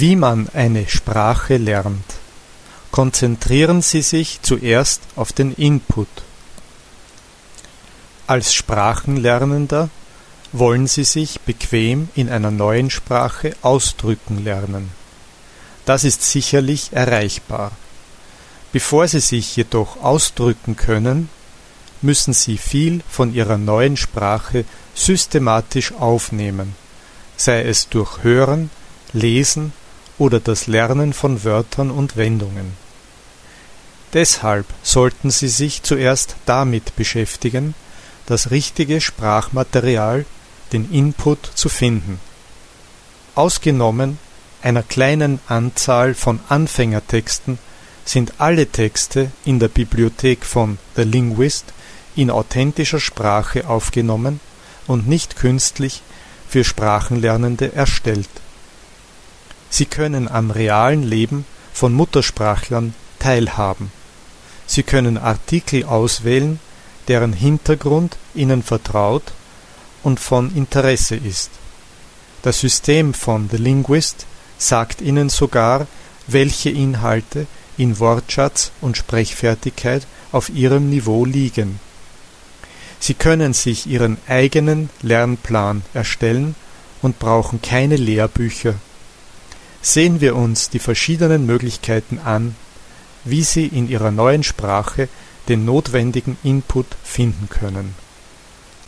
Wie man eine Sprache lernt. Konzentrieren Sie sich zuerst auf den Input. Als Sprachenlernender wollen Sie sich bequem in einer neuen Sprache ausdrücken lernen. Das ist sicherlich erreichbar. Bevor Sie sich jedoch ausdrücken können, müssen Sie viel von Ihrer neuen Sprache systematisch aufnehmen, sei es durch Hören, Lesen oder das Lernen von Wörtern und Wendungen. Deshalb sollten Sie sich zuerst damit beschäftigen, das richtige Sprachmaterial, den Input zu finden. Ausgenommen einer kleinen Anzahl von Anfängertexten sind alle Texte in der Bibliothek von The Linguist in authentischer Sprache aufgenommen und nicht künstlich für Sprachenlernende erstellt. Sie können am realen Leben von Muttersprachlern teilhaben. Sie können Artikel auswählen, deren Hintergrund ihnen vertraut und von Interesse ist. Das System von The Linguist sagt ihnen sogar, welche Inhalte in Wortschatz und Sprechfertigkeit auf ihrem Niveau liegen. Sie können sich ihren eigenen Lernplan erstellen und brauchen keine Lehrbücher. Sehen wir uns die verschiedenen Möglichkeiten an, wie Sie in Ihrer neuen Sprache den notwendigen Input finden können